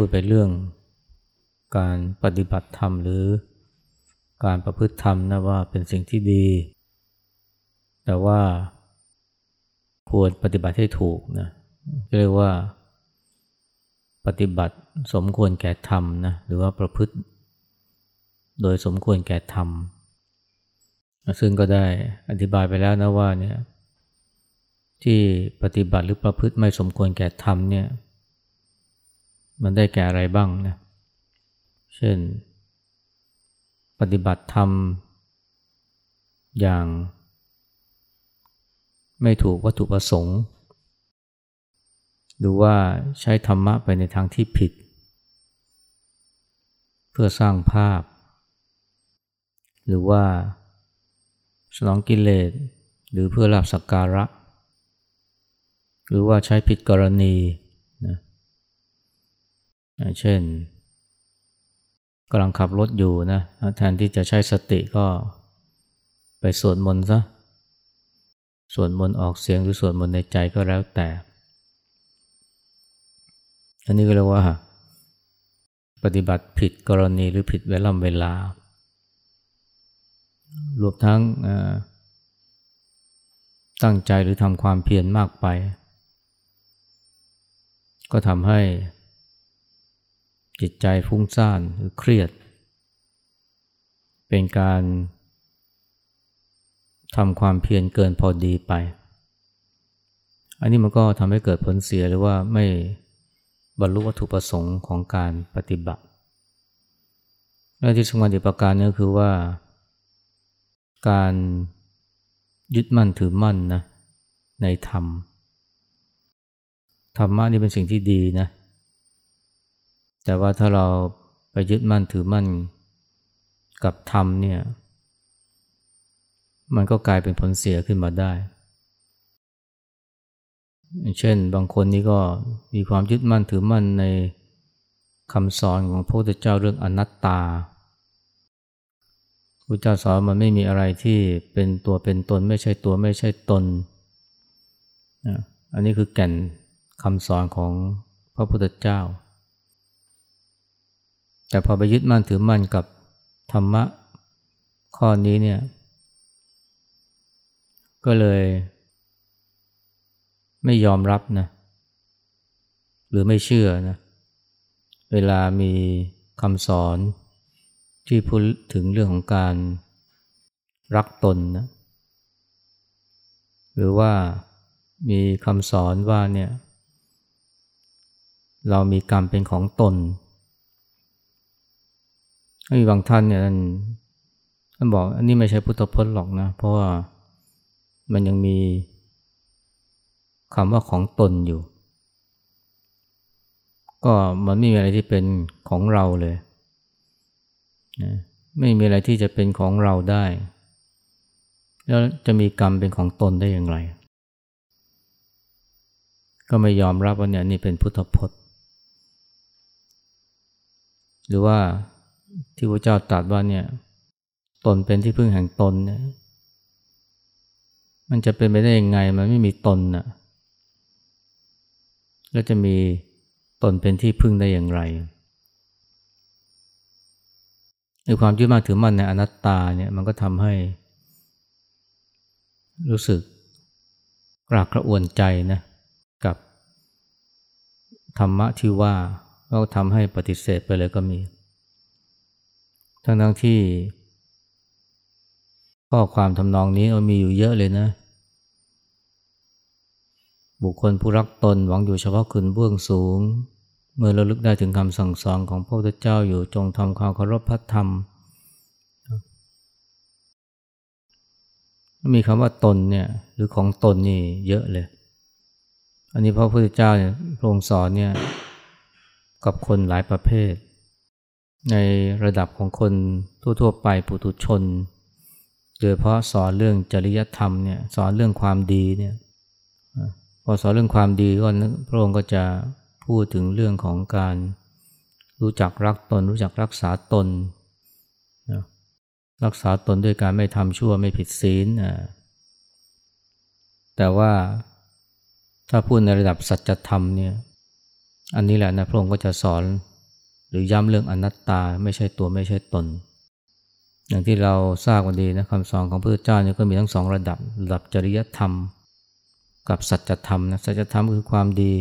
พูดไปเรื่อง การปฏิบัติธรรมหรือการประพฤติธรรมนะว่าเป็นสิ่งที่ดี แต่ว่าควรปฏิบัติให้ถูกนะเรียกว่า ปฏิบัติสมควรแก่ธรรมนะหรือว่าประพฤติ โดยสมควรแก่ธรรม ซึ่งก็ได้อธิบายไปแล้วนะว่าเนี่ยที่ปฏิบัติหรือประพฤติไม่สมควรแก่ธรรมเนี่ย มันได้แก่อะไรบ้างนะ เช่น ปฏิบัติธรรม อย่าง ไม่ถูกวัตถุประสงค์ หรือว่าใช้ธรรมะไปในทางที่ผิด เพื่อสร้างภาพ หรือว่าสนองกิเลสหรือเพื่อลาบสักการะ หรือว่าใช้ผิดกรณี เช่นกำลังขับรถอยู่นะแทนที่จะใช้สติก็ไปสวดมนต์ซะสวดมนต์ออกเสียงหรือสวดมนต์ในใจก็แล้วแต่ อันนี้ก็เรียกว่า ปฏิบัติผิดกรณีหรือผิดเวลาเวลารวมทั้งตั้งใจหรือทำความเพียรมากไป ก็ทำให้ จิตใจฟุ้งซ่านหรือเครียด เป็นการทำความเพียรเกินพอดีไป อันนี้มันก็ทำให้เกิดผลเสียหรือว่าไม่บรรลุวัตถุประสงค์ของการปฏิบัติและที่สำคัญอีกประการนึงคือว่า การยึดมั่นถือมั่นนะในธรรม ธรรมะนี่เป็นสิ่งที่ดีนะ แต่ว่าถ้าเราไปยึดมั่นถือมั่นกับธรรมเนี่ยมันก็กลายเป็นผลเสียขึ้นมาได้ เช่นบางคนนี่ก็มีความยึดมั่นถือมั่นในคำสอนของพระพุทธเจ้าเรื่องอนัตตาพระเจ้าสอนมันไม่มีอะไรที่เป็นตัวเป็นตนไม่ใช่ตัวไม่ใช่ตน อันนี้คือแก่นคำสอนของพระพุทธเจ้า แต่พอไปยึดมั่นถือมั่นกับธรรมะข้อนี้เนี่ย ก็เลยไม่ยอมรับนะ หรือไม่เชื่อนะ เวลามีคำสอนที่พูดถึงเรื่องของการรักตนนะ หรือว่ามีคำสอนว่าเนี่ย เรามีกรรมเป็นของตน มีบางท่านเนี่ยท่านบอกอันนี้ไม่ใช่พุทธพจน์หรอกนะ เพราะว่ามันยังมีคำว่าของตนอยู่ ก็มันไม่มีอะไรที่เป็นของเราเลยนะไม่มีอะไรที่จะเป็นของเราได้ แล้วจะมีกรรมเป็นของตนได้อย่างไร ก็ไม่ยอมรับว่าเนี่ยนี่เป็นพุทธพจน์ หรือว่า ที่พระเจ้าตรัสว่าเนี่ยตนเป็นที่พึ่งแห่งตนเนี่ยมันจะเป็นไปได้ยังไงมันไม่มีตนน่ะแล้วจะมีตนเป็นที่พึ่งได้อย่างไรในความยึดมั่นถือมั่นในอนัตตาเนี่ยมันก็ทำให้ รู้สึกกรากกระอ่วนใจนะกับธรรมะที่ว่าก็ทำให้ปฏิเสธไปเลยก็มี ทั้งทั้งที่ ข้อความทำนองนี้มันมีอยู่เยอะเลยนะ บุคคลผู้รักตนหวังอยู่เฉพาะคุณเบื้องสูง เมื่อระลึกได้ถึงคำสั่งสอนของพระพุทธเจ้าอยู่จงทำความเคารพพระธรรม มีคำว่าตนเนี่ยหรือของตนนี่เยอะเลย อันนี้พระพุทธเจ้าเนี่ยพระองค์สอนเนี่ยกับคนหลายประเภท ในระดับของคนทั่วๆไปปุถุชน โดยเพราะสอนเรื่องจริยธรรมเนี่ยสอนเรื่องความดีเนี่ยพอสอนเรื่องความดีก็พระองค์ก็จะพูดถึงเรื่องของการรู้จักรักตน รู้จักรักษาตนนะรักษาตนด้วยการไม่ทำชั่วไม่ผิดศีลแต่ว่าถ้าพูดในระดับสัจธรรมเนี่ยอันนี้แหละนะพระองค์ก็จะสอน หรือย้ำเรื่องอนัตตาไม่ใช่ตัวไม่ใช่ตน อย่างที่เราทราบกันดีนะคำสอนของพระเจ้าเนี่ยก็มีทั้งสองระดับระดับจริยธรรม กับสัจธรรมนะสัจธรรมคือความดี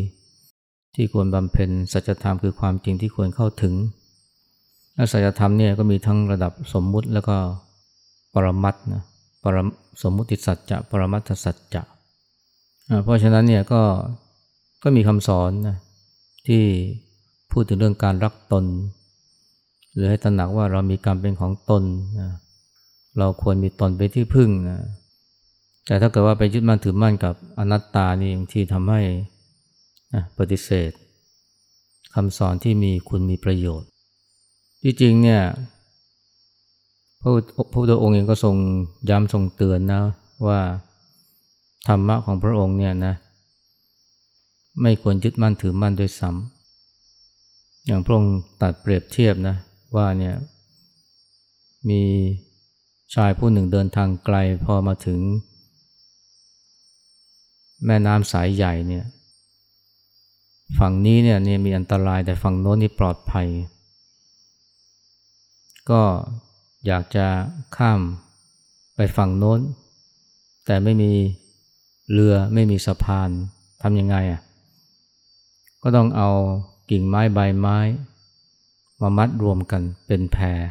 ที่ควรบำเพ็ญสัจธรรมคือความจริงที่ควรเข้าถึงและสัจธรรมเนี่ยก็มีทั้งระดับสมมุติแล้วก็ปรมัตนะปรสมมุติสัจจะปรมัตถสัจจะเพราะฉะนั้นเนี่ยก็ก็มีคำสอนนะที่ พูดถึงเรื่องการรักตน หรือให้ตระหนักว่าเรามีการเป็นของตนนะเราควรมีตนเป็นที่พึ่งนะแต่ถ้าเกิดว่าไปยึดมั่นถือมั่นกับอนัตตานี่บางทีทำให้ปฏิเสธคำสอนที่มีคุณมีประโยชน์ ที่จริงเนี่ยพระพุทธองค์เองก็ทรงย้ำทรงเตือนนะว่าธรรมะของพระองค์เนี่ยนะไม่ควรยึดมั่นถือมั่นด้วยซ้ำ อย่างพระองค์ตัดเปรียบเทียบนะว่าเนี่ยมีชายผู้หนึ่งเดินทางไกลพอมาถึง แม่น้ำสายใหญ่เนี่ยฝั่งนี้เนี่ยนี่มีอันตรายแต่ฝั่งโน้นนี่ปลอดภัย ก็อยากจะข้ามไปฝั่งโน้น แต่ไม่มีเรือไม่มีสะพานทำยังไงอะก็ต้องเอา กิ่งไม้ใบไม้ มามัดรวมกันเป็นแพร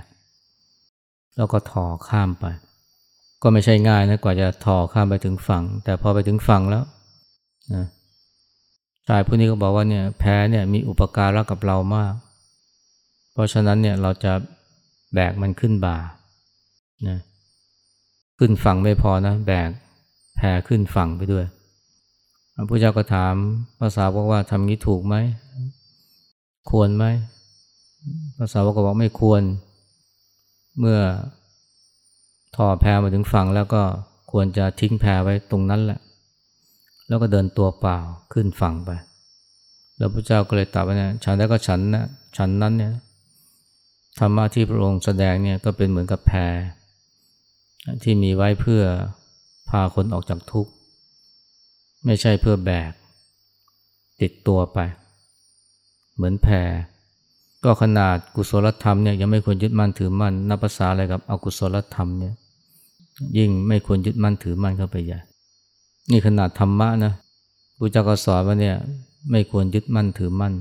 แล้วก็ถ่อข้ามไป ก็ไม่ใช่ง่ายนะกว่าจะถ่อข้ามไปถึงฝั่ง แต่พอไปถึงฝั่งแล้วนะชายผู้นี้ก็บอกว่าเนี่ยแพ้เนี่ยมีอุปการะกับเรามาก เพราะฉะนั้นเนี่ยเราจะแบกมันขึ้นบ่านะขึ้นฝั่งไม่พอนะ แบกแพขึ้นฝั่งไปด้วยพระพุทธเจ้าก็ถามภาษาบอกว่าทำนี้ถูกไหม ควรไหมภาษาบอกก็บอกไม่ควร เมื่อถ่อแพมาถึงฝั่งแล้วก็ควรจะทิ้งแพไว้ตรงนั้นแหละ แล้วก็เดินตัวเปล่าขึ้นฝั่งไป แล้วพระเจ้าก็เลยตรัสว่าเนี่ยฉันแล้วก็ฉันนะฉันนั้นเนี่ยธรรมะที่พระองค์แสดงเนี่ยก็เป็นเหมือนกับแพรที่มีไว้เพื่อพาคนออกจากทุกข์ ไม่ใช่เพื่อแบก ติดตัวไป เหมือนแพรก็ขนาดกุศลธรรมเนี่ยยังไม่ควรยึดมั่นถือมั่นนับภาษาอะไรกับอกุศลธรรมเนี่ยยิ่งไม่ควรยึดมั่นถือมั่นเข้าไปใหญ่นี่ขนาดธรรมะนะพุทธเจ้าก็สอนว่าเนี่ยไม่ควรยึดมั่นถือมั่น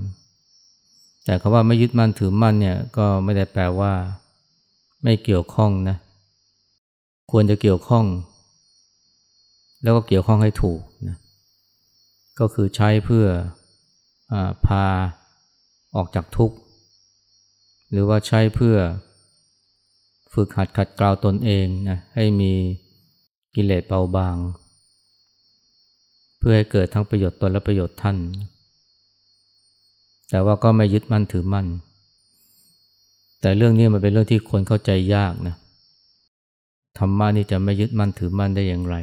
แต่คาว่าไม่ยึดมั่นถือมั่นเนี่ยก็ไม่ได้แปลว่า ไม่เกี่ยวข้องนะ ควรจะเกี่ยวข้อง แล้วก็เกี่ยวข้องให้ถูกนะก็คือใช้เพื่ออพา ออกจากทุกข์ หรือว่าใช้เพื่อฝึกหัดขัดเกลาตนเองนะให้มีกิเลสเบาบาง เพื่อให้เกิดทั้งประโยชน์ตนและประโยชน์ท่าน แต่ว่าก็ไม่ยึดมั่นถือมั่น แต่เรื่องนี้มันเป็นเรื่องที่คนเข้าใจยากนะธรรมะนี่จะไม่ยึดมั่นถือมั่นได้อย่างไร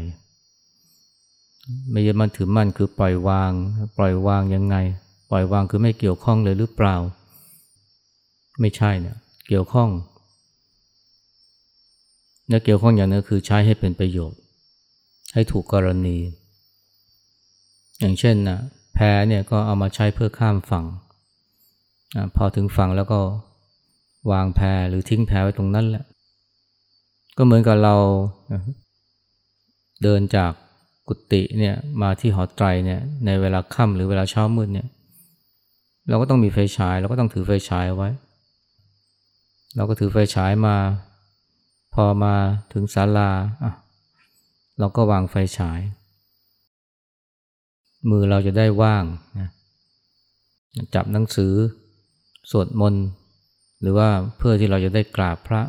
ไม่ยึดมั่นถือมั่นคือปล่อยวาง ปล่อยวางยังไง ปล่อยวางคือไม่เกี่ยวข้องเลยหรือเปล่า ไม่ใช่เนะเกี่ยวข้องและเกี่ยวข้องอย่างนึงคือใช้ให้เป็นประโยชน์ ให้ถูกกรณี อย่างเช่นนะแพเนี่ยก็เอามาใช้เพื่อข้ามฝั่งพอถึงฝั่งแล้วก็วางแพหรือทิ้งแพไว้ตรงนั้นแหละ ก็เหมือนกับเราเดินจากกุฏิเนี่ยมาที่หอไตรเนี่ยในเวลาค่ำหรือเวลาเช้ามืดเนี่ย เราก็ต้องมีไฟฉาย เราก็ต้องถือไฟฉายไว้ เราก็ถือไฟฉายมา พอมาถึงศาลาอะเราก็วางไฟฉาย มือเราจะได้ว่างนะจับหนังสือ สวดมนต์หรือว่าเพื่อที่เราจะได้กราบพระ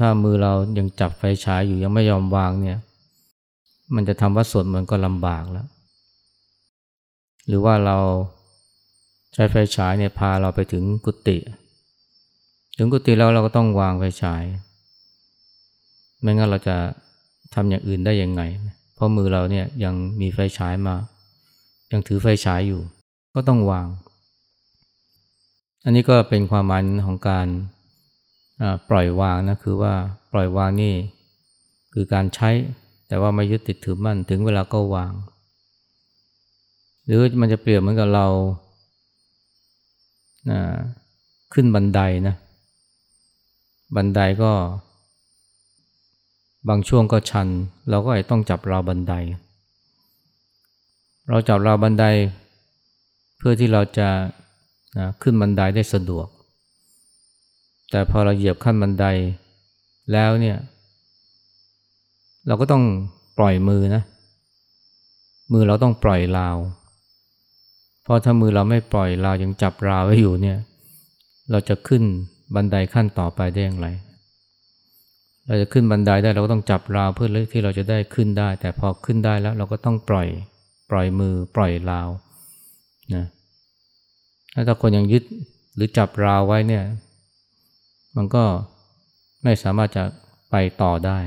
ถ้ามือเรายังจับไฟฉายอยู่ยังไม่ยอมวางเนี่ย มันจะทำว่าสวดมนต์ก็ลำบากแล้ว หรือว่าเราใช้ไฟฉายเนี่ยพาเราไปถึงกุฏิถึงกุฏิแล้วเราก็ต้องวางไฟฉาย ไม่งั้นเราจะทำอย่างอื่นได้ยังไง เพราะมือเราเนี่ยยังมีไฟฉายมา ยังถือไฟฉายอยู่ ก็ต้องวาง อันนี้ก็เป็นความหมายของการปล่อยวางนะคือว่าปล่อยวางนี่คือการใช้แต่ว่าไม่ยึดติดถือมั่นถึงเวลาก็วาง หรือมันจะเปรียบเหมือนกับเรานะขึ้นบันไดนะบันไดก็ บางช่วงก็ชัน เราก็ต้องจับราวบันได เราจับราวบันได เพื่อที่เราจะนะขึ้นบันไดได้สะดวก แต่พอเราเหยียบขั้นบันไดแล้วเนี่ย เราก็ต้องปล่อยมือนะ มือเราต้องปล่อยราว เพราะถ้ามือเราไม่ปล่อยราวยังจับราวไว้อยู่เนี่ย เราจะขึ้นบันไดขั้นต่อไปได้อย่างไร เราจะขึ้นบันไดได้เราก็ต้องจับราวเพื่อที่เราจะได้ขึ้นได้ แต่พอขึ้นได้แล้วเราก็ต้องปล่อยปล่อยมือปล่อยราวนะถ้าคนยังยึดหรือจับราวไว้เนี่ย มันก็ไม่สามารถจะไปต่อได้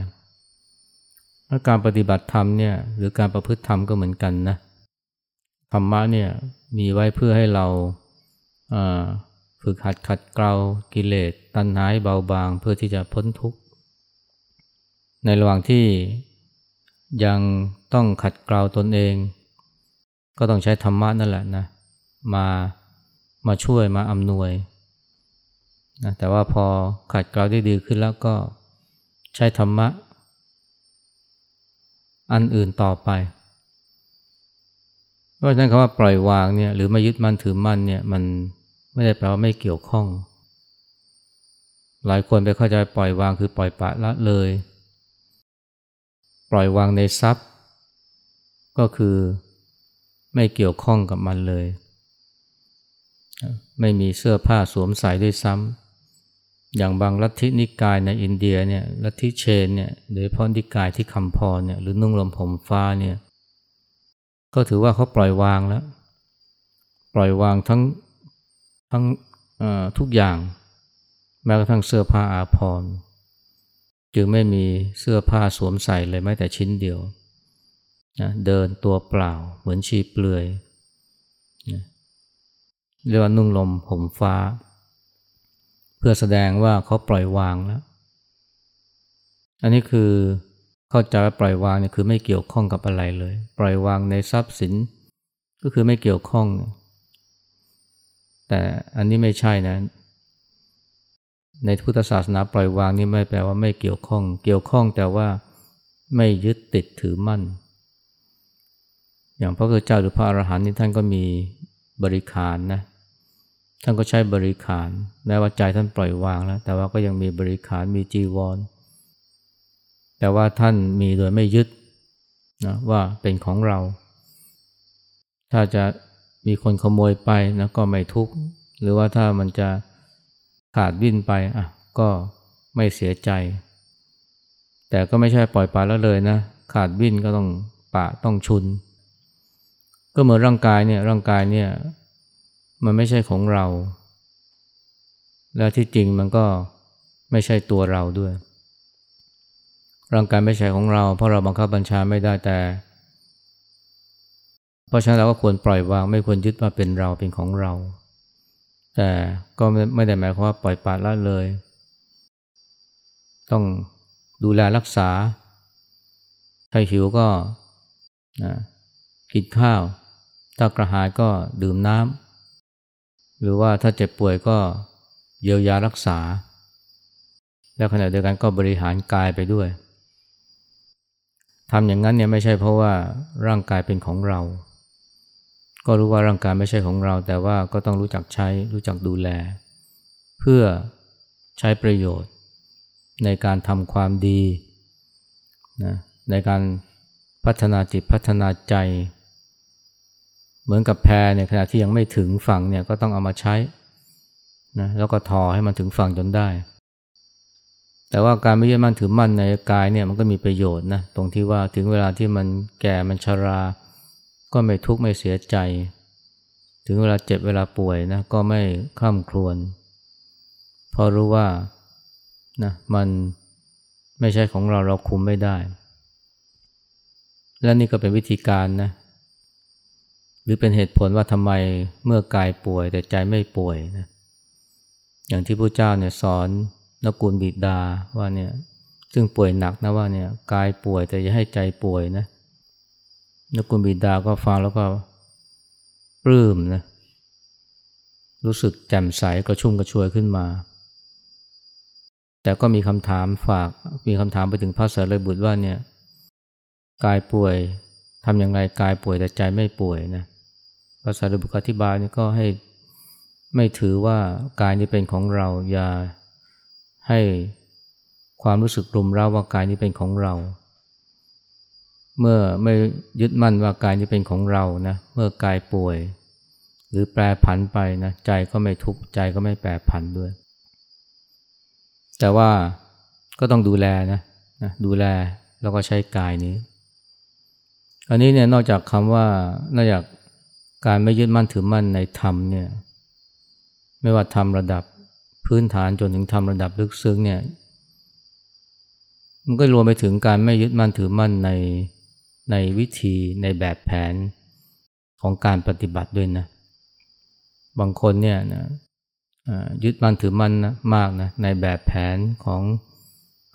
การปฏิบัติธรรมเนี่ยหรือการประพฤติธรรมก็เหมือนกันนะธรรมะเนี่ย มีไว้เพื่อให้เราฝึกหัดขัดเกลากิเลสตัณหาเบาบางเพื่อที่จะพ้นทุกข์ ในระหว่างที่ยังต้องขัดเกลาตนเอง ก็ต้องใช้ธรรมะนั่นแหละนะมามาช่วยมาอำนวยนะแต่ว่าพอขัดเกลาได้ดีขึ้นแล้วก็ใช้ธรรมะ อันอื่นต่อไป ราะฉะนั้นคำว่าปล่อยวางเนี่ยหรือไม่ยึดมั่นถือมั่นเนี่ยมันไม่ได้แปลว่าไม่เกี่ยวข้อง หลายคนไปเข้าใจปล่อยวางคือปล่อยปะละเลย ปล่อยวางในทรัพย์ ก็คือไม่เกี่ยวข้องกับมันเลย ไม่มีเสื้อผ้าสวมใส่ด้วยซ้ำอย่างบางลัทธินิกายในอินเดียเนี่ยลัทธิเชนเนี่ยโดยเพราะนิกายที่คำพรเนี่ยหรือนุ่งลมผมฟ้าเนี่ย ก็ถือว่าเขาปล่อยวางแล้ว ปล่อยวางทั้งทั้งทุกอย่าง แม้กระทั่งเสื้อผ้าอาภรณ์จึงไม่มีเสื้อผ้าสวมใส่เลยแม้แต่ชิ้นเดียวนะเดินตัวเปล่าเหมือนชีเปลือยนะเรียกว่านุ่งลมผมฟ้า เพื่อแสดงว่าเขาปล่อยวางแล้ว อันนี้คือ เข้าใจว่าปล่อยวางเนี่ยคือไม่เกี่ยวข้องกับอะไรเลย ปล่อยวางในทรัพย์สิน ก็คือไม่เกี่ยวข้อง แต่อันนี้ไม่ใช่นะ ในพุทธศาสนาปล่อยวางนี่ไม่แปลว่าไม่เกี่ยวข้อง เกี่ยวข้องแต่ว่าไม่ยึดติดถือมั่น อย่างพระพุทธเจ้าหรือพระอรหันต์นี่ท่านก็มีบริขารนะ ท่านก็ใช้บริขารแม้ว่าใจท่านปล่อยวางแล้ว แต่ว่าก็ยังมีบริขารมีจีวร แต่ว่าท่านมีโดยไม่ยึดนะว่าเป็นของเรา ถ้าจะมีคนขโมยไปนะก็ไม่ทุกข์ หรือว่าถ้ามันจะขาดวิ่นไปอะก็ไม่เสียใจ แต่ก็ไม่ใช่ปล่อยปละแล้วเลยนะ ขาดวิ่นก็ต้องปะต้องชุน ก็เหมือนร่างกายเนี่ยร่างกายเนี่ยมันไม่ใช่ของเรา และที่จริงมันก็ไม่ใช่ตัวเราด้วย ร่างกายไม่ใช่ของเรา เพราะเราบังคับบัญชาไม่ได้แต่ เพราะฉะนั้นเราก็ควรปล่อยวาง ไม่ควรยึดว่าเป็นเราเป็นของเรา แต่ก็ไม่ได้หมายความว่าปล่อยปละละเลย ต้องดูแลรักษา ถ้าหิวก็นะกินข้าว ถ้ากระหายก็ดื่มน้ำ หรือว่าถ้าเจ็บป่วยก็เยียวยารักษา แล้วขณะเดียวกันก็บริหารกายไปด้วย ทำอย่างนั้นเนี่ยไม่ใช่เพราะว่าร่างกายเป็นของเรา ก็รู้ว่าร่างกายไม่ใช่ของเรา แต่ว่าก็ต้องรู้จักใช้รู้จักดูแล เพื่อใช้ประโยชน์ ในการทำความดีนะในการพัฒนาจิตพัฒนาใจ เหมือนกับแพเนี่ยขณะที่ยังไม่ถึงฝั่งเนี่ยก็ต้องเอามาใช้นะแล้วก็ทอให้มันถึงฝั่งจนได้ แต่ว่าการไม่ยึดมั่นถือมั่นในกายเนี่ยมันก็มีประโยชน์นะตรงที่ว่าถึงเวลาที่มันแก่มันชรา ก็ไม่ทุกข์ไม่เสียใจ ถึงเวลาเจ็บเวลาป่วยนะก็ไม่ข้ามครวนเพราะรู้ว่านะมันไม่ใช่ของเราเราคุมไม่ได้ และนี่ก็เป็นวิธีการนะหรือเป็นเหตุผลว่าทำไมเมื่อกายป่วยแต่ใจไม่ป่วยนะอย่างที่พระเจ้าเนี่ยสอน นกุลบิดาว่าเนี่ยซึ่งป่วยหนักนะว่าเนี่ยกายป่วยแต่อย่าให้ใจป่วยนะนกุลบิดาก็ฟังแล้วก็ปลื้มนะรู้สึกแจ่มใสกระชุ่มกระชวยขึ้นมา แต่ก็มีคำถามฝากมีคำถามไปถึงพระสารีบุตรว่าเนี่ยกายป่วยทำอย่างไรกายป่วยแต่ใจไม่ป่วยนะพระสารีบุตรอธิบายนี่ก็ให้ไม่ถือว่ากายนี้เป็นของเราอย่า ให้ความรู้สึกรุมเร้าว่ากายนี้เป็นของเรา เมื่อไม่ยึดมั่นว่ากายนี้เป็นของเรานะเมื่อกายป่วย หรือแปรผันไปนะใจก็ไม่ทุกข์ใจก็ไม่แปรผันด้วย แต่ว่าก็ต้องดูแลนะนะดูแลแล้วก็ใช้กายนี้อันนี้เนี่ยนอกจากคำว่านอกจากการไม่ยึดมั่นถือมั่นในธรรมเนี่ยไม่ว่าทำระดับ พื้นฐานจนถึงทำระดับลึกซึ้งเนี่ยมันก็รวมไปถึงการไม่ยึดมั่นถือมั่นในในวิธีในแบบแผนของการปฏิบัติด้วยนะบางคนเนี่ยนะยึดมั่นถือมั่นนะมากนะในแบบแผนของ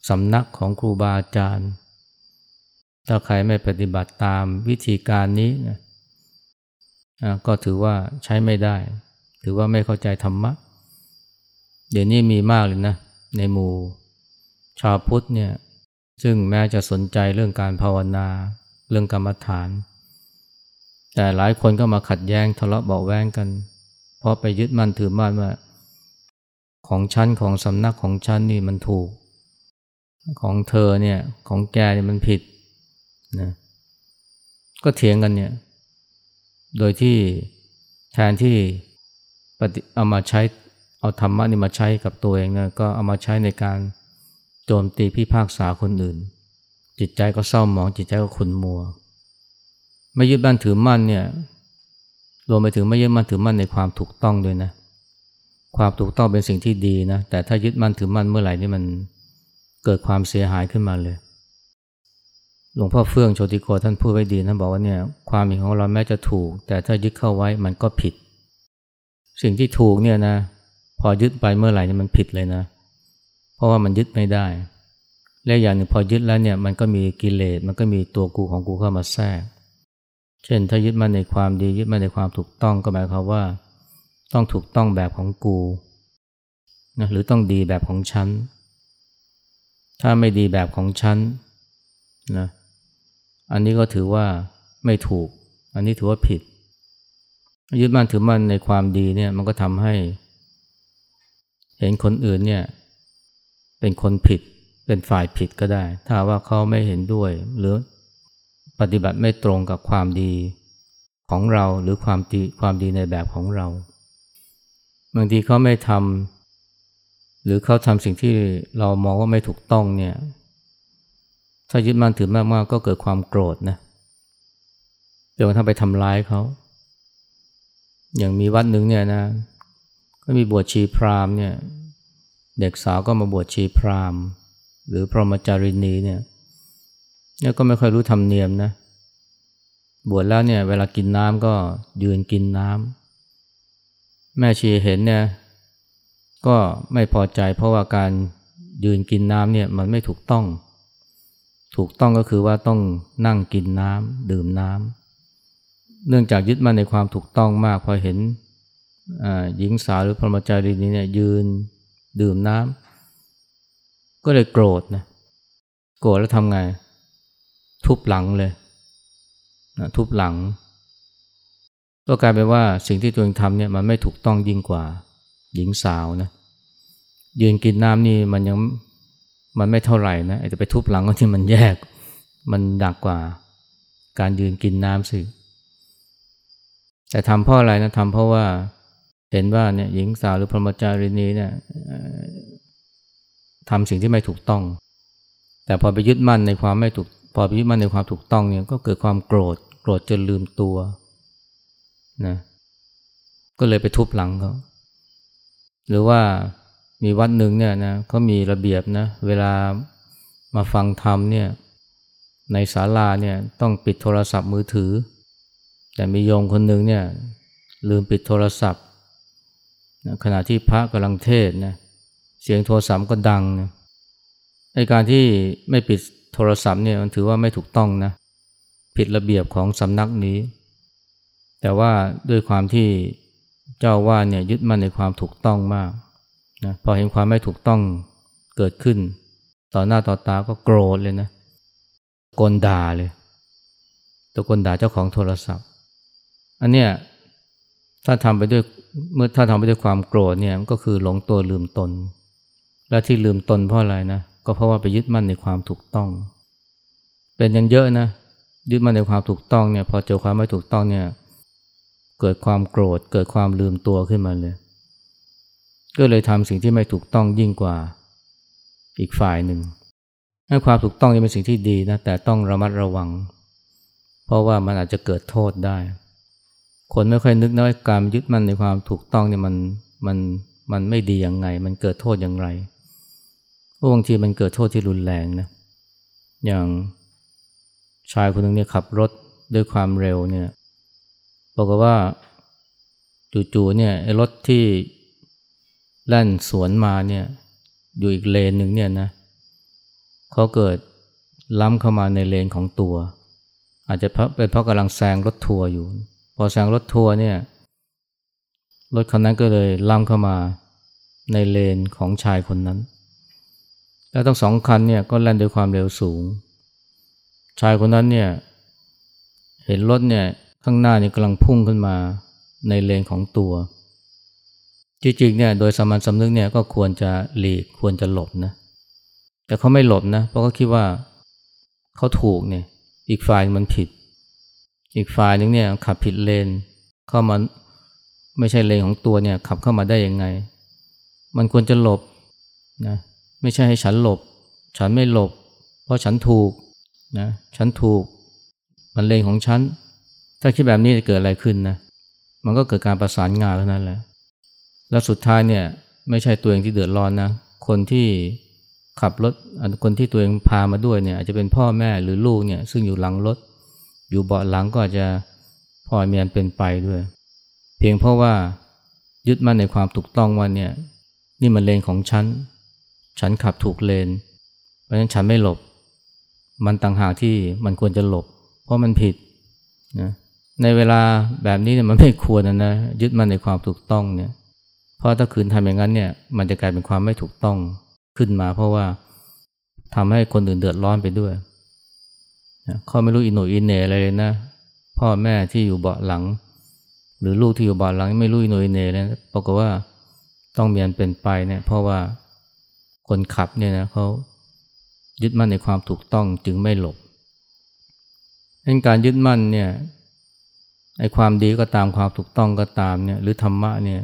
สำนักของครูบาอาจารย์ ถ้าใครไม่ปฏิบัติตามวิธีการนี้นะก็ถือว่าใช้ไม่ได้ ถือว่าไม่เข้าใจธรรมะ เดี๋ยวนี้มีมากเลยนะ ในหมู่ชาวพุทธเนี่ยซึ่งแม้จะสนใจเรื่องการภาวนา เรื่องกรรมฐาน แต่หลายคนก็มาขัดแย้งทะเลาะเบาแวงกัน เพราะไปยึดมั่นถือมั่นว่า ของชั้นของสำนักของชั้นนี่มันถูก ของเธอเนี่ยของแกเนี่ยมันผิดนะก็เถียงกันเนี่ย โดยที่แทนที่ปฏิเอามาใช้ เอาธรรมะนี่มาใช้กับตัวเองนะก็เอามาใช้ในการโจมตีพิพากษาคนอื่น จิตใจก็เศร้าหมองจิตใจก็ขุ่นมัว ไม่ยึดมั่นถือมั่นเนี่ยรวมไปถึงไม่ยึดมั่นถือมั่นในความถูกต้องด้วยนะ ความถูกต้องเป็นสิ่งที่ดีนะ แต่ถ้ายึดมั่นถือมั่นเมื่อไหร่นี่มันเกิดความเสียหายขึ้นมาเลยหลวงพ่อเฟื่องโชติโกท่านพูดไว้ดีท่านบอกว่าเนี่ยความเห็นของเราแม้จะถูก แต่ถ้ายึดเข้าไว้มันก็ผิด สิ่งที่ถูกเนี่ยนะ พอยึดไปเมื่อไหร่เนี่ยมันผิดเลยนะ เพราะว่ามันยึดไม่ได้ และอย่างหนึ่งพอยึดแล้วเนี่ยมันก็มีกิเลสมันก็มีตัวกูของกูเข้ามาแทรก เช่นถ้ายึดมันในความดียึดมันในความถูกต้องก็หมายความว่า ต้องถูกต้องแบบของกูนะหรือต้องดีแบบของฉัน ถ้าไม่ดีแบบของฉันนะอันนี้ก็ถือว่าไม่ถูก อันนี้ถือว่าผิด ยึดมั่นถือมั่นในความดีเนี่ยมันก็ทำให้ เห็นคนอื่นเนี่ยเป็นคนผิดเป็นฝ่ายผิดก็ได้ ถ้าว่าเขาไม่เห็นด้วย หรือปฏิบัติไม่ตรงกับความดีของเราหรือความดีความดีในแบบของเรา บางทีเขาไม่ทำหรือเขาทำสิ่งที่เรามองว่าไม่ถูกต้องเนี่ยถ้ายึดมั่นถือมากๆก็เกิดความโกรธนะจนกระทั่งไปทำร้ายเขา อย่างมีวัดหนึ่งเนี่ยนะ ก็มีบวชชีพราหมณ์เนี่ยเด็กสาวก็มาบวชชีพราหมณ์ หรือพรหมจารินีเนี่ยเนี่ยก็ไม่ค่อยรู้ธรรมเนียมนะบวชแล้วเนี่ยเวลากินน้ำก็ยืนกินน้ำแม่ชีเห็นเนี่ยก็ไม่พอใจเพราะว่าการยืนกินน้ำเนี่ยมันไม่ถูกต้อง ถูกต้องก็คือว่าต้องนั่งกินน้ำดื่มน้ำเนื่องจากยึดมั่นในความถูกต้องมากพอเห็น หญิงสาวหรือพรหมจารีนี้เนี่ยยืนดื่มน้ำก็เลยโกรธนะโกรธแล้วทำไง ทุบหลังเลยนะทุบหลัง ก็กลายเป็นว่าสิ่งที่ตัวเองทำเนี่ยมันไม่ถูกต้องยิ่งกว่าหญิงสาวนะยืนกินน้ำนี่มันยังมันไม่เท่าไหร่นะแต่ไปทุบหลังก็ที่มันแยก มันหนักกว่าการยืนกินน้ำสิแต่ทำเพราะอะไรนะทำเพราะว่า เห็นว่าเนี่ยหญิงสาวหรือพรหมจารีนีเนี่ยทำสิ่งที่ไม่ถูกต้อง แต่พอไปยึดมั่นในความไม่ถูก พอไปยึดมั่นในความถูกต้องเนี่ยก็เกิดความโกรธ โกรธจนลืมตัวนะก็เลยไปทุบหลังเขาหรือว่ามีวัดหนึ่งเนี่ยนะเขามีระเบียบนะเวลามาฟังธรรมเนี่ยในศาลาเนี่ยต้องปิดโทรศัพท์มือถือ แต่มีโยมคนหนึ่งเนี่ยลืมปิดโทรศัพท์ ขณะที่พระกำลังเทศนะเสียงโทรศัพท์ก็ดังนะในการที่ไม่ปิดโทรศัพท์เนี่ยมันถือว่าไม่ถูกต้องนะผิดระเบียบของสำนักนี้ แต่ว่าด้วยความที่เจ้าว่าเนี่ยยึดมั่นในความถูกต้องมากนะพอเห็นความไม่ถูกต้องเกิดขึ้น ต่อหน้าต่อตาก็โกรธเลยนะกลด่าเลยตะกลด่าเจ้าของโทรศัพท์ อันเนี้ย ถ้าทำไปด้วยเมื่อถ้าทำไปด้วยความโกรธเนี่ยก็คือหลงตัวลืมตน และที่ลืมตนเพราะอะไรนะก็เพราะว่าไปยึดมั่นในความถูกต้อง เป็นยังเยอะนะยึดมั่นในความถูกต้องเนี่ยพอเจอความไม่ถูกต้องเนี่ยเกิดความโกรธเกิดความลืมตัวขึ้นมาเลย ก็เลยทำสิ่งที่ไม่ถูกต้องยิ่งกว่าอีกฝ่ายหนึ่งให้ความถูกต้องนี่เป็นสิ่งที่ดีนะแต่ต้องระมัดระวัง เพราะว่ามันอาจจะเกิดโทษได้ คนไม่ค่อยนึกนะว่าการยึดมั่นในความถูกต้องเนี่ยมันมันมันไม่ดียังไง มันเกิดโทษอย่างไรเพราะบางทีมันเกิดโทษที่รุนแรงนะอย่างชายคนหนึ่งเนี่ยขับรถด้วยความเร็วเนี่ยบอกว่าจู่ๆเนี่ยรถที่แล่นสวนมาเนี่ยอยู่อีกเลนหนึ่งเนี่ยนะเขาเกิดล้ำเข้ามาในเลนของตัว อาจจะเป็นเพราะกำลังแซงรถทัวร์อยู่ อแซงรถทัวร์เนี่ย รถคันนั้นก็เลยล้ำเข้ามาในเลนของชายคนนั้น แล้วทั้งสองคันเนี่ยก็แล่นด้วยความเร็วสูง ชายคนนั้นเนี่ยเห็นรถเนี่ยข้างหน้านี่กำลังพุ่งขึ้นมาในเลนของตัว จริงๆเนี่ยโดยสามัญสำนึกเนี่ยก็ควรจะหลีกควรจะหลบนะ แต่เขาไม่หลบนะ เพราะเขาคิดว่าเขาถูกเนี่ยอีกฝ่ายมันผิด อีกฝ่ายนึงเนี่ยขับผิดเลนเข้ามาไม่ใช่เลนของตัวเนี่ยขับเข้ามาได้ยังไง มันควรจะหลบนะไม่ใช่ให้ฉันหลบ ฉันไม่หลบ เพราะฉันถูกนะฉันถูก มันเลนของฉัน ถ้าคิดแบบนี้จะเกิดอะไรขึ้นนะมันก็เกิดการประสานงานแล้วนั่นแหละแล้วสุดท้ายเนี่ยไม่ใช่ตัวเองที่เดือดร้อนนะคนที่ขับรถคนที่ตัวเองพามาด้วยเนี่ยอาจจะเป็นพ่อแม่หรือลูกเนี่ยซึ่งอยู่หลังรถ อยู่เบาะหลังก็อาจจะพลอยมีอันเป็นไปด้วย เพียงเพราะว่ายึดมั่นในความถูกต้องว่าเนี่ยนี่มันเลนของฉัน ฉันขับถูกเลน เพราะฉะนั้นฉันไม่หลบ มันต่างหากที่มันควรจะหลบ เพราะมันผิดนะในเวลาแบบนี้เนี่ยมันไม่ควรนะนะยึดมั่นในความถูกต้องเนี่ยเพราะถ้าขืนทำอย่างนั้นเนี่ยมันจะกลายเป็นความไม่ถูกต้องขึ้นมา เพราะว่าทำให้คนอื่นเดือดร้อนไปด้วย เขาไม่รู้อิโหน่อิเหน่อะไรเลยนะ พ่อแม่ที่อยู่เบาะหลัง หรือลูกที่อยู่เบาะหลังไม่รู้อิโหน่อิเหน่เลยปรากฏว่าต้องมีอันเป็นไปเนี่ยเพราะว่าคนขับเนี่ยนะเขายึดมั่นในความถูกต้องจึงไม่หลบเป็นการยึดมั่นเนี่ยไอ้ความดีก็ตามความถูกต้องก็ตามเนี่ยหรือธรรมะเนี่ย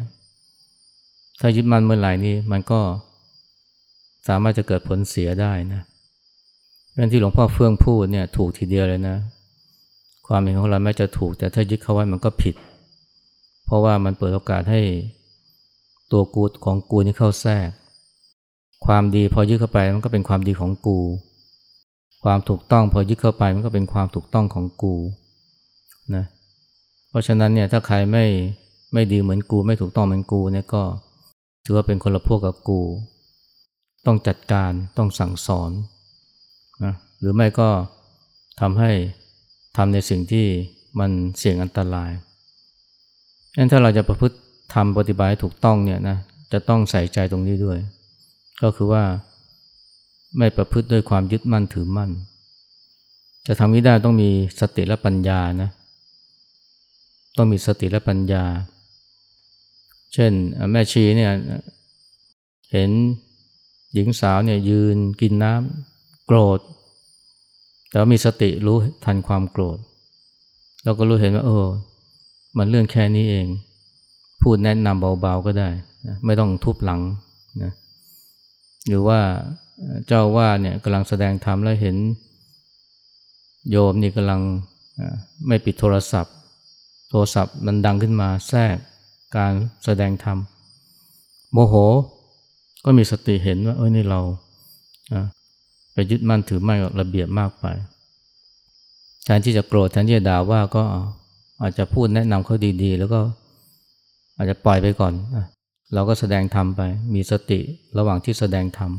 ถ้ายึดมั่นเมื่อไหร่นี่มันก็สามารถจะเกิดผลเสียได้นะเเรื่องที่หลวงพ่อเฟื่องพูดเนี่ยถูกทีเดียวเลยนะ ความเห็นของเราแม้จะถูก แต่ถ้ายึดเข้าไว้มันก็ผิด เพราะว่ามันเปิดโอกาสให้ตัวกูของกูนี่เข้าแทรก ความดีพอยึดเข้าไปมันก็เป็นความดีของกู ความถูกต้องพอยึดเข้าไปมันก็เป็นความถูกต้องของกูนะเพราะฉะนั้นเนี่ยถ้าใครไม่ไม่ดีเหมือนกู ไม่ถูกต้องเหมือนกูเนี่ยก็ถือว่าเป็นคนละพวกกับกู ต้องจัดการต้องสั่งสอน นะหรือไม่ก็ทำให้ทำในสิ่งที่มันเสี่ยงอันตรายงั้นถ้าเราจะประพฤติทำปฏิบัติถูกต้องเนี่ยนะจะต้องใส่ใจตรงนี้ด้วย ก็คือว่าไม่ประพฤติด้วยความยึดมั่นถือมั่น จะทำนี้ได้ต้องมีสติและปัญญานะต้องมีสติและปัญญา เช่นแม่ชีเนี่ยเห็นหญิงสาวเนี่ยยืนกินน้ำ โกรธ แต่ว่ามีสติรู้ทันความโกรธ เราก็รู้เห็นว่าเออ มันเรื่องแค่นี้เอง พูดแนะนำเบาๆก็ได้นะไม่ต้องทุบหลังนะหรือว่าเจ้าว่าเนี่ยกำลังแสดงธรรมแล้วเห็น โยมนี่กำลังไม่ปิดโทรศัพท์ โทรศัพท์มันดังขึ้นมาแทรกการแสดงธรรมโมโหก็มีสติเห็นว่าเอ้ยนี่เรา ไปยึดมั่นถือมั่นกับระเบียบมากไปแทนที่จะโกรธแทนที่จะด่าว่าก็อาจจะพูดแนะนำเขาดีๆ แล้วก็อาจจะปล่อยไปก่อน เราก็แสดงธรรมไป มีสติระหว่างที่แสดงธรรม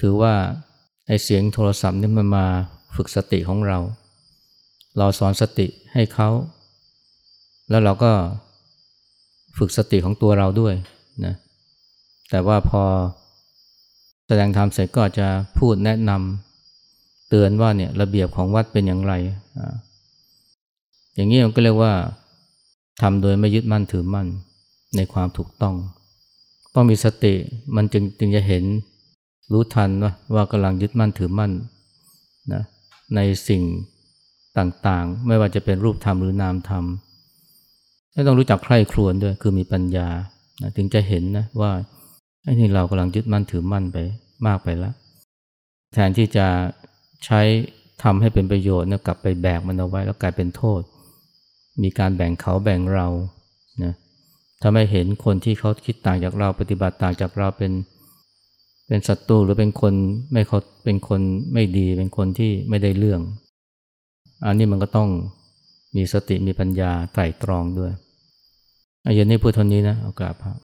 ถือว่าไอเสียงโทรศัพท์นี่มันมาฝึกสติของเรา เราสอนสติให้เขา แล้วเราก็ฝึกสติของตัวเราด้วยนะ แต่ว่าพอ ดงธรรมเสร็จก็จะพูดแนะนำเตือนว่าเนี่ยระเบียบของวัดเป็นอย่างไรอ่าอย่างนี้มันก็เรียกว่าทำโดยไม่ยึดมั่นถือมั่นในความถูกต้อง ต้องมีสติมันจึงจึงจะเห็นรู้ทันว่าว่ากำลังยึดมั่นถือมั่นนะในสิ่งต่างๆ ไม่ว่าจะเป็นรูปธรรมหรือนามธรรมต้องรู้จักใคร่ครวญด้วยคือมีปัญญานะถึงจะเห็นนะว่า ไอ้นี่เรากำลังยึดมั่นถือมั่นไปมากไปแล้วแทนที่จะใช้ทำให้เป็นประโยชน์นะกลับไปแบกมันเอาไว้แล้วกลายเป็นโทษ มีการแบ่งเขาแบ่งเรานะถ้าไม่เห็นคนที่เขาคิดต่างจากเราปฏิบัติต่างจากเราเป็นเป็นศัตรูหรือเป็นคนไม่เขาเป็นคนไม่ดีเป็นคนที่ไม่ได้เรื่อง อันนี้มันก็ต้องมีสติมีปัญญาไตร่ตรองด้วยอายุนี้พูดเท่านี้นะเอากราบครับ